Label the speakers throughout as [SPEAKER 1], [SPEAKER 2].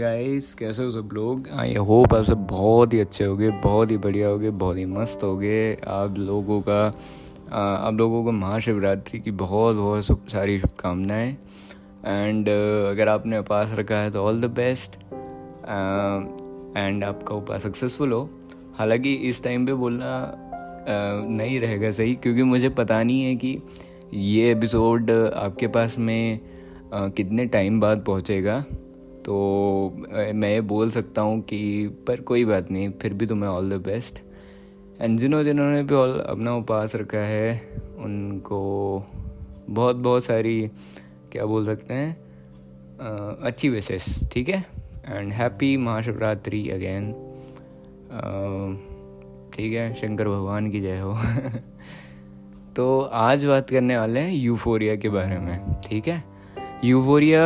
[SPEAKER 1] Guys कैसे हो सब लोग? आई होप आप सब बहुत ही अच्छे होगे बहुत ही बढ़िया होगे बहुत ही मस्त होगे। आप लोगों का आप लोगों को महाशिवरात्रि की बहुत बहुत सारी शुभकामनाएँ। एंड अगर आपने उपास रखा है तो ऑल द बेस्ट एंड आपका उपास सक्सेसफुल हो। हालाँकि इस टाइम पे बोलना uh, नहीं रहेगा सही क्योंकि मुझे पता नहीं है कि ये एपिसोड आपके पास में uh, कितने टाइम बाद पहुँचेगा। तो मैं ये बोल सकता हूँ कि पर कोई बात नहीं फिर भी तुम्हें ऑल द बेस्ट एंड जिन्हों जिन्होंने भी ऑल अपना उपास रखा है उनको बहुत बहुत सारी क्या बोल सकते हैं आ, अच्छी विशेष ठीक है? एंड हैप्पी महाशिवरात्रि अगेन ठीक है, शंकर भगवान की जय हो। तो आज बात करने वाले हैं यूफोरिया के बारे में, ठीक है? यूफोरिया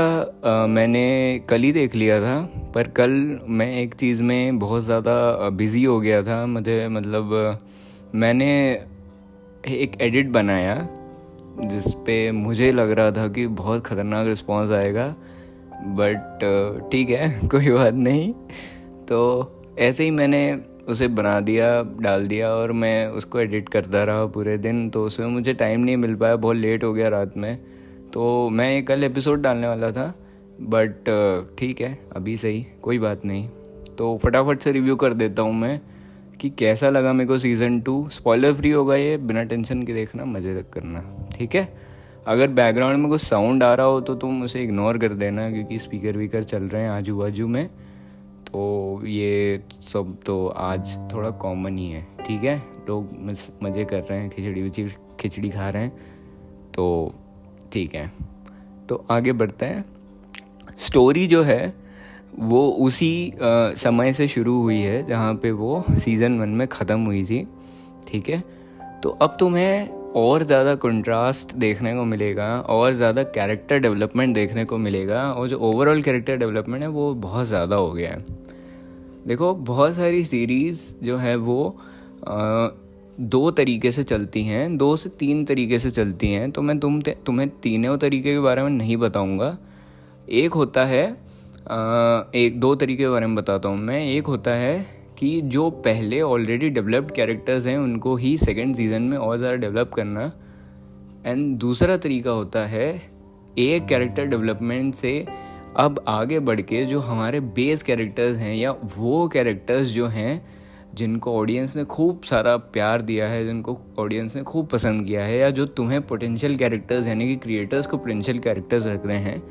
[SPEAKER 1] मैंने कल ही देख लिया था, पर कल मैं एक चीज़ में बहुत ज़्यादा बिज़ी हो गया था। मुझे मतलब मैंने एक एडिट बनाया, जिस पे मुझे लग रहा था कि बहुत ख़तरनाक रिस्पांस आएगा बट ठीक है, कोई बात नहीं। तो ऐसे ही मैंने उसे बना दिया, डाल दिया और मैं उसको एडिट करता रहा पूरे दिन तो उसमें मुझे टाइम नहीं मिल पाया, बहुत लेट हो गया रात में। तो मैं कल एपिसोड डालने वाला था बट ठीक है, अभी सही, कोई बात नहीं। तो फटाफट से रिव्यू कर देता हूँ मैं कि कैसा लगा मेरे को सीज़न टू स्पॉइलर फ्री होगा ये, बिना टेंशन के देखना, मज़े तक करना, ठीक है? अगर बैकग्राउंड में कुछ साउंड आ रहा हो तो तुम उसे इग्नोर कर देना, क्योंकि स्पीकर वीकर चल रहे हैं आजू बाजू में। तो ये सब तो आज थोड़ा कॉमन ही है ठीक है? लोग मज़े कर रहे हैं खिचड़ी खिचड़ी खा रहे हैं तो ठीक है। तो आगे बढ़ते हैं। स्टोरी जो है वो उसी आ, समय से शुरू हुई है जहाँ पे वो सीज़न वन में ख़त्म हुई थी ठीक है? तो अब तुम्हें और ज़्यादा कंट्रास्ट देखने को मिलेगा और ज़्यादा कैरेक्टर डेवलपमेंट देखने को मिलेगा और जो ओवरऑल कैरेक्टर डेवलपमेंट है वो बहुत ज़्यादा हो गया है। देखो बहुत सारी सीरीज़ जो है वो आ, दो तरीके से चलती हैं दो से तीन तरीके से चलती हैं तो मैं तुम तुम्हें तीनों तरीके के बारे में नहीं बताऊँगा। एक होता है एक दो तरीके के बारे में बताता हूँ मैं। एक होता है कि जो पहले ऑलरेडी डेवलप्ड कैरेक्टर्स हैं उनको ही सेकेंड सीज़न में और ज़्यादा डेवलप करना। एंड दूसरा तरीका होता है एक कैरेक्टर डेवलपमेंट से अब आगे बढ़ के जो हमारे बेस कैरेक्टर्स हैं या वो कैरेक्टर्स जो हैं, जिनको ऑडियंस ने खूब सारा प्यार दिया है, जिनको ऑडियंस ने खूब पसंद किया है, या जो तुम्हें पोटेंशियल कैरेक्टर्स यानी कि क्रिएटर्स को पोटेंशियल कैरेक्टर्स रख रहे हैं,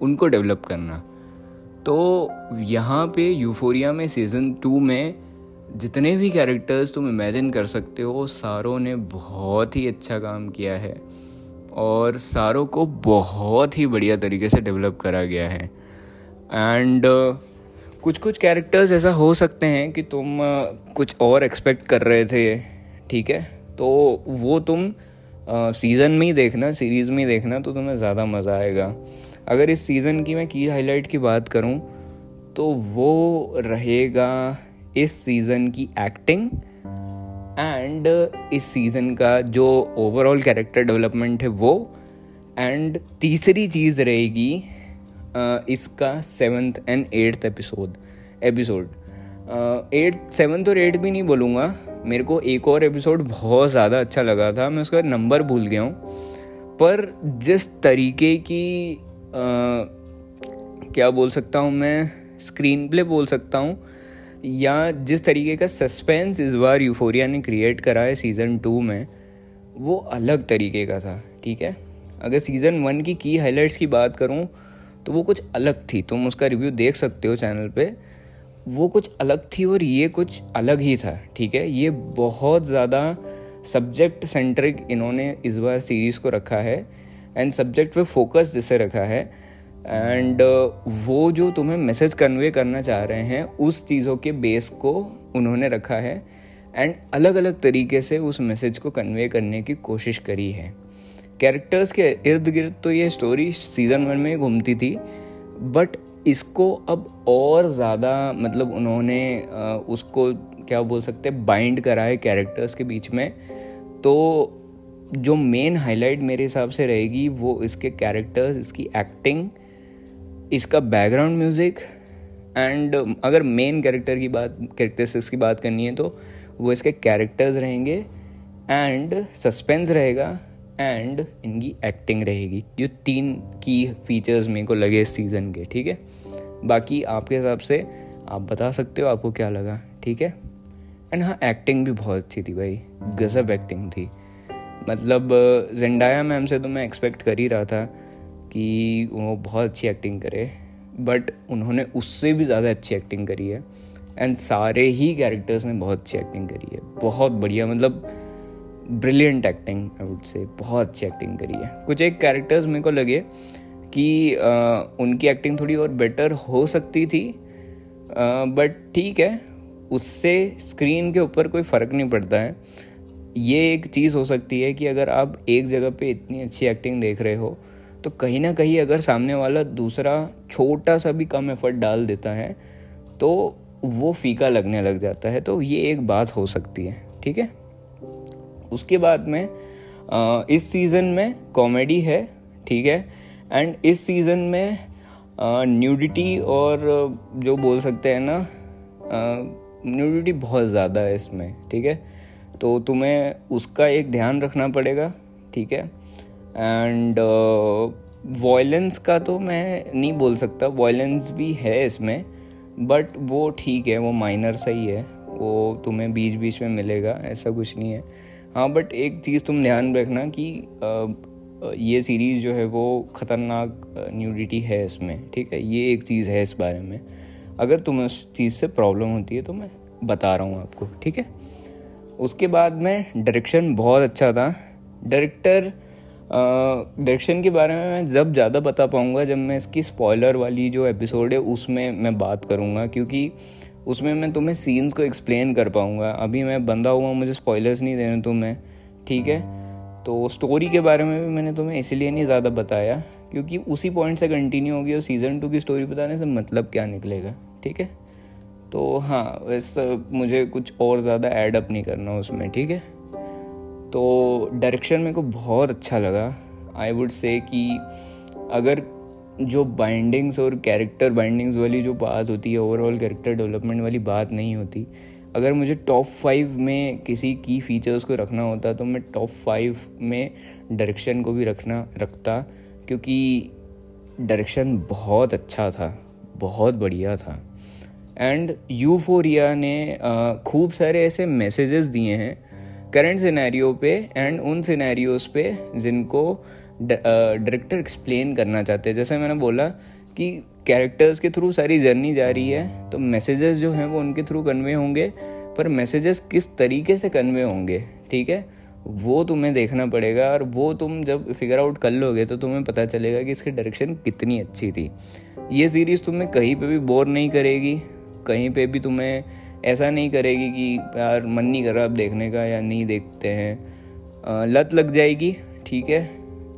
[SPEAKER 1] उनको डेवलप करना। तो यहाँ पे यूफोरिया में सीज़न टू में जितने भी कैरेक्टर्स तुम इमेजिन कर सकते हो, सारों ने बहुत ही अच्छा काम किया है। और सारों को बहुत ही बढ़िया तरीके से डेवलप करा गया है। एंड uh, कुछ कुछ कैरेक्टर्स ऐसा हो सकते हैं कि तुम uh, कुछ और एक्सपेक्ट कर रहे थे ठीक है? तो वो तुम सीज़न uh, में ही देखना सीरीज़ में ही देखना तो तुम्हें ज़्यादा मज़ा आएगा। अगर इस सीज़न की मैं की हाईलाइट की बात करूँ तो वो रहेगा इस सीज़न की एक्टिंग एंड इस सीज़न का जो ओवरऑल कैरेक्टर डेवलपमेंट है वो एंड तीसरी चीज़ रहेगी इसका seventh and eighth episode episode eight seventh और एट भी नहीं बोलूँगा। मेरे को एक और एपिसोड बहुत ज़्यादा अच्छा लगा था। मैं उसका नंबर भूल गया हूँ। पर जिस तरीके की आ, क्या बोल सकता हूँ मैं स्क्रीन प्ले बोल सकता हूँ या जिस तरीके का सस्पेंस इस बार यूफोरिया ने क्रिएट करा है सीज़न टू में, वो अलग तरीके का था, ठीक है? अगर सीज़न वन की की हाइलाइट्स की बात करूँ तो वो कुछ अलग थी। तुम उसका रिव्यू देख सकते हो चैनल पे। वो कुछ अलग थी और ये कुछ अलग ही था, ठीक है? ये बहुत ज़्यादा सब्जेक्ट सेंट्रिक इन्होंने इस बार सीरीज़ को रखा है। एंड सब्जेक्ट पे फोकस जिसे रखा है। एंड uh, वो जो तुम्हें मैसेज कन्वे करना चाह रहे हैं उस चीज़ों के बेस को उन्होंने रखा है एंड अलग अलग तरीके से उस मैसेज को कन्वे करने की कोशिश करी है। कैरेक्टर्स के इर्द गिर्द तो ये स्टोरी सीज़न वन में घूमती थी बट इसको अब और ज़्यादा मतलब उन्होंने उसको क्या बोल सकते हैं बाइंड करा है कैरेक्टर्स के बीच में। तो जो मेन हाईलाइट मेरे हिसाब से रहेगी वो इसके कैरेक्टर्स इसकी एक्टिंग इसका बैकग्राउंड म्यूज़िक एंड अगर मेन कैरेक्टर की बात कैरेक्टरिस्टिक्स की बात करनी है तो वो इसके कैरेक्टर्स रहेंगे एंड सस्पेंस रहेगा एंड इनकी एक्टिंग रहेगी। जो तीन की फीचर्स मेरे को लगे इस सीज़न के, ठीक है? बाकी आपके हिसाब से आप बता सकते हो आपको क्या लगा, ठीक है? एंड हाँ एक्टिंग भी बहुत अच्छी थी भाई, गज़ब एक्टिंग थी। मतलब जिंडाया मैम से तो मैं एक्सपेक्ट कर ही रहा था कि वो बहुत अच्छी एक्टिंग करे बट उन्होंने उससे भी ज़्यादा अच्छी एक्टिंग करी है एंड सारे ही कैरेक्टर्स ने बहुत अच्छी एक्टिंग करी है। बहुत बढ़िया मतलब brilliant acting I would say बहुत अच्छी एक्टिंग करी है। कुछ एक कैरेक्टर्स मेरे को लगे कि आ, उनकी एक्टिंग थोड़ी और बेटर हो सकती थी बट ठीक है उससे स्क्रीन के ऊपर कोई फ़र्क नहीं पड़ता है। ये एक चीज़ हो सकती है कि अगर आप एक जगह पे इतनी अच्छी एक्टिंग देख रहे हो तो कहीं ना कहीं अगर सामने वाला दूसरा छोटा सा भी कम एफर्ट डाल देता है तो वो फीका लगने लग जाता है। तो ये एक बात हो सकती है, ठीक है? उसके बाद में इस सीज़न में कॉमेडी है, ठीक है? एंड इस सीज़न में न्यूडिटी और जो बोल सकते हैं ना न्यूडिटी बहुत ज़्यादा है इसमें, ठीक है? तो तुम्हें उसका एक ध्यान रखना पड़ेगा, ठीक है? एंड वॉयलेंस uh, का तो मैं नहीं बोल सकता। वॉयलेंस भी है इसमें बट वो ठीक है वो माइनर सही है वो तुम्हें बीच बीच में मिलेगा ऐसा कुछ नहीं है। हाँ बट एक चीज़ तुम ध्यान रखना कि ये सीरीज़ जो है वो ख़तरनाक न्यूडिटी है इसमें ठीक है? ये एक चीज़ है इस बारे में। अगर तुम्हें उस चीज़ से प्रॉब्लम होती है तो मैं बता रहा हूँ आपको ठीक है? उसके बाद में डायरेक्शन बहुत अच्छा था। डायरेक्टर डायरेक्शन के बारे में मैं जब ज़्यादा बता पाऊँगा जब मैं इसकी स्पॉयलर वाली जो एपिसोड है, उसमें मैं बात करूँगा, क्योंकि उसमें मैं तुम्हें सीन्स को एक्सप्लेन कर पाऊँगा। अभी मैं बंदा हुआ मुझे स्पॉयलर्स नहीं देने तुम्हें, ठीक है? तो स्टोरी के बारे में भी मैंने तुम्हें इसलिए नहीं ज़्यादा बताया, क्योंकि उसी पॉइंट से कंटिन्यू होगी और सीज़न टू की स्टोरी बताने से मतलब क्या निकलेगा, ठीक है? तो हाँ वैसे मुझे कुछ और ज़्यादा एड अप नहीं करना उसमें, ठीक है? तो डायरेक्शन मेरे को बहुत अच्छा लगा। आई वुड से कि अगर जो बाइंडिंग्स और कैरेक्टर बाइंडिंग्स वाली जो बात होती है ओवरऑल कैरेक्टर डेवलपमेंट वाली बात नहीं होती। अगर मुझे टॉप फाइव में किसी की फीचर्स को रखना होता तो मैं टॉप फाइव में डायरेक्शन को भी रखना, रखता, क्योंकि डायरेक्शन बहुत अच्छा था, बहुत बढ़िया था। एंड यूफोरिया ने खूब सारे ऐसे मैसेजेस दिए हैं करंट सिनेरियो पे एंड उन सिनेरियोज पे जिनको डायरेक्टर एक्सप्लेन करना चाहते हैं। जैसे मैंने बोला कि कैरेक्टर्स के थ्रू सारी जर्नी जा रही है तो मैसेजेस जो हैं वो उनके थ्रू कन्वे होंगे, पर मैसेजेस किस तरीके से कन्वे होंगे, ठीक है? वो तुम्हें देखना पड़ेगा और वो तुम जब फिगर आउट कर लोगे तो तुम्हें पता चलेगा कि इसकी डायरेक्शन कितनी अच्छी थी। ये सीरीज़ तुम्हें कहीं पे भी बोर नहीं करेगी, कहीं पे भी तुम्हें ऐसा नहीं करेगी कि यार मन नहीं कर रहा अब देखने का या नहीं देखते हैं। लत लग जाएगी ठीक है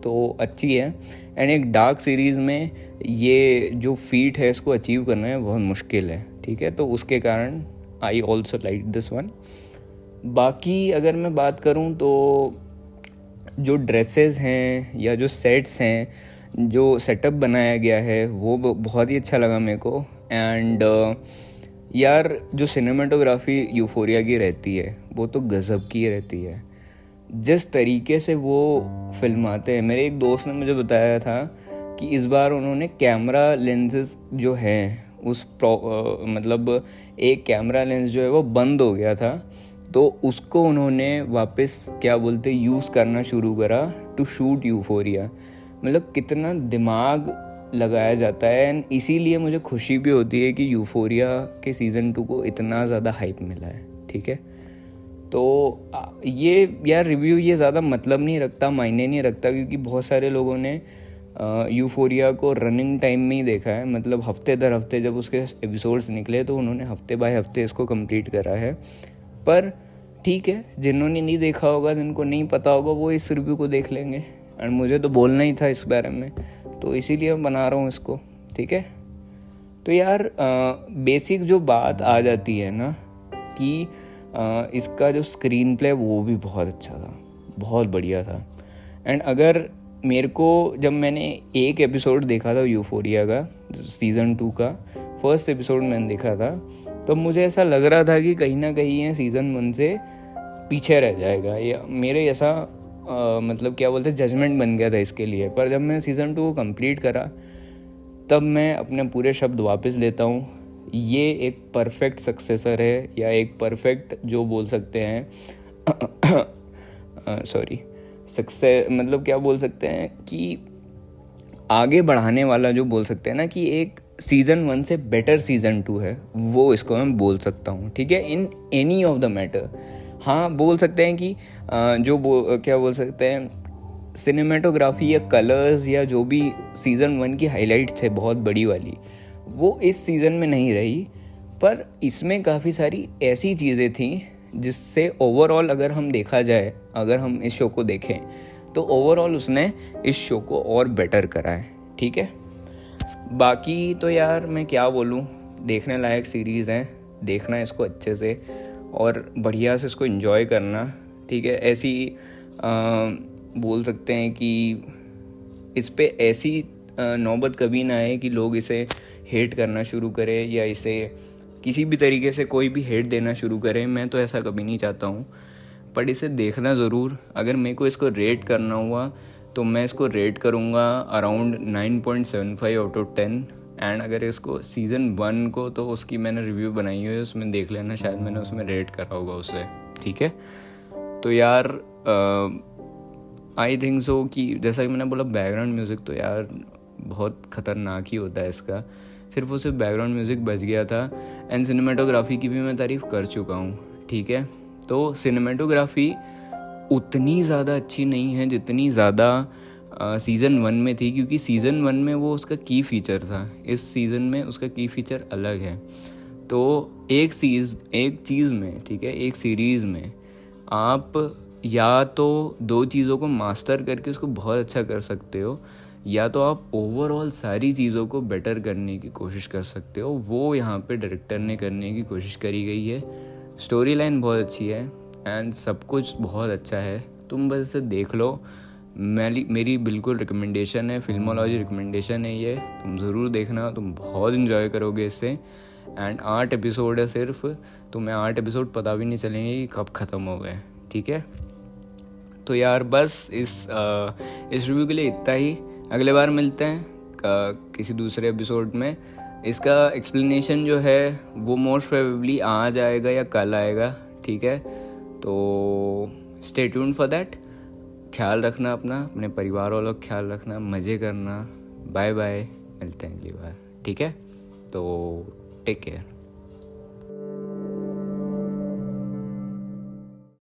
[SPEAKER 1] तो अच्छी है। एंड एक डार्क सीरीज़ में ये जो फीट है इसको अचीव करना है बहुत मुश्किल है ठीक है। तो उसके कारण I also like this one बाकी अगर मैं बात करूँ तो जो ड्रेसेस हैं या जो सेट्स हैं जो सेटअप बनाया गया है वो बहुत ही अच्छा लगा मेरे को। एंड uh, यार जो सिनेमाटोग्राफी यूफोरिया की रहती है वो तो गज़ब की रहती है। जिस तरीके से वो फ़िल्म आते हैं मेरे एक दोस्त ने मुझे बताया था कि इस बार उन्होंने कैमरा लेंसेज जो हैं उस आ, मतलब एक कैमरा लेंस जो है वो बंद हो गया था। तो उसको उन्होंने वापस क्या बोलते यूज़ करना शुरू करा टू शूट यूफोरिया मतलब कितना दिमाग लगाया जाता है एंड इसीलिए मुझे खुशी भी होती है कि यूफोरिया के सीज़न टू को इतना ज़्यादा हाइप मिला है, ठीक है? तो ये यार रिव्यू ये ज़्यादा मतलब नहीं रखता, मायने नहीं रखता क्योंकि बहुत सारे लोगों ने यूफोरिया को रनिंग टाइम में ही देखा है। मतलब हफ़्ते दर हफ़्ते जब उसके एपिसोड्स निकले तो उन्होंने हफ़्ते बाय हफ़्ते इसको कंप्लीट करा है। पर ठीक है, जिन्होंने नहीं देखा होगा, जिनको नहीं पता होगा, वो इस रिव्यू को देख लेंगे। एंड मुझे तो बोलना ही था इस बारे में। तो इसीलिए मैं बना रहा हूँ इसको ठीक है? तो यार आ, बेसिक जो बात आ जाती है ना कि आ, इसका जो स्क्रीन प्ले वो भी बहुत अच्छा था बहुत बढ़िया था। एंड अगर मेरे को जब मैंने एक एपिसोड देखा था यूफोरिया का सीज़न टू का फ़र्स्ट एपिसोड मैंने देखा था तो मुझे ऐसा लग रहा था कि कहीं ना कहीं ये सीज़न वन से पीछे रह जाएगा। या मेरे ऐसा मतलब क्या बोलते जजमेंट बन गया था इसके लिए। पर जब मैं सीज़न टू को कंप्लीट करा, तब मैं अपने पूरे शब्द वापस लेता हूँ। ये एक परफेक्ट सक्सेसर है, या एक परफेक्ट जो बोल सकते हैं सॉरी सक्सेस मतलब क्या बोल सकते हैं कि आगे बढ़ाने वाला जो बोल सकते हैं ना, कि एक सीज़न वन से बेटर सीज़न टू है, वो इसको मैं बोल सकता हूँ, ठीक है? In any of the matter हाँ बोल सकते हैं कि जो बो, क्या बोल सकते हैं सिनेमाटोग्राफी या कलर्स या जो भी सीज़न वन की हाईलाइट्स है बहुत बड़ी वाली वो इस सीज़न में नहीं रही पर इसमें काफ़ी सारी ऐसी चीज़ें थी जिससे ओवरऑल अगर हम देखा जाए अगर हम इस शो को देखें तो ओवरऑल उसने इस शो को और बेटर करा है ठीक है? बाकी तो यार मैं क्या बोलूँ देखने लायक सीरीज़ हैं देखना इसको अच्छे से और बढ़िया से इसको इन्जॉय करना ठीक है? ऐसी आ, बोल सकते हैं कि इस पर ऐसी नौबत कभी ना आए कि लोग इसे हेट करना शुरू करें या इसे किसी भी तरीके से कोई भी हेट देना शुरू करें। मैं तो ऐसा कभी नहीं चाहता हूँ बट इसे देखना ज़रूर। अगर मेरे को इसको रेट करना हुआ तो मैं इसको रेट करूँगा around nine point seven five out of ten and अगर इसको सीज़न वन को तो उसकी मैंने रिव्यू बनाई हुई है, उसमें देख लेना, शायद मैंने उसमें रेट करा होगा उससे ठीक है? तो यार आई थिंक सो कि जैसा कि मैंने बोला बैकग्राउंड म्यूज़िक तो यार बहुत ख़तरनाक ही होता है इसका। सिर्फ़ वो सिर्फ़ बैकग्राउंड म्यूज़िक बच गया था एंड सिनेमाटोग्राफी की भी मैं तारीफ़ कर चुका हूँ, ठीक है? तो सिनेमाटोग्राफी उतनी ज़्यादा अच्छी नहीं है जितनी ज़्यादा सीज़न वन में थी क्योंकि सीज़न वन में वो उसका की फीचर था। इस सीज़न में उसका की फीचर अलग है। तो एक सीज एक चीज़ में, ठीक है, एक सीरीज़ में आप या तो दो चीज़ों को मास्टर करके उसको बहुत अच्छा कर सकते हो, या तो आप ओवरऑल सारी चीज़ों को बेटर करने की कोशिश कर सकते हो। वो यहाँ पे डायरेक्टर ने करने की कोशिश करी गई है। स्टोरी लाइन बहुत अच्छी है एंड सब कुछ बहुत अच्छा है। तुम बस इसे देख लो। मेरी मेरी बिल्कुल रिकमेंडेशन है फिल्मोलॉजी रिकमेंडेशन है ये। तुम ज़रूर देखना तुम बहुत इन्जॉय करोगे इससे। एंड आठ एपिसोड है सिर्फ़ तुम्हें आठ एपिसोड पता भी नहीं चलेंगे कि कब ख़त्म हो गए ठीक है? तो यार बस इस आ, इस रिव्यू के लिए इतना ही। अगले बार मिलते हैं का, किसी दूसरे एपिसोड में। इसका एक्सप्लेनेशन जो है वो मोस्ट प्रोबेबली आज आएगा या कल आएगा ठीक है? तो स्टे ट्यून फॉर दैट ख्याल रखना अपना, अपने परिवार वालों का ख्याल रखना, मज़े करना। बाय बाय मिलते हैं अगली बार। ठीक है? तो टेक केयर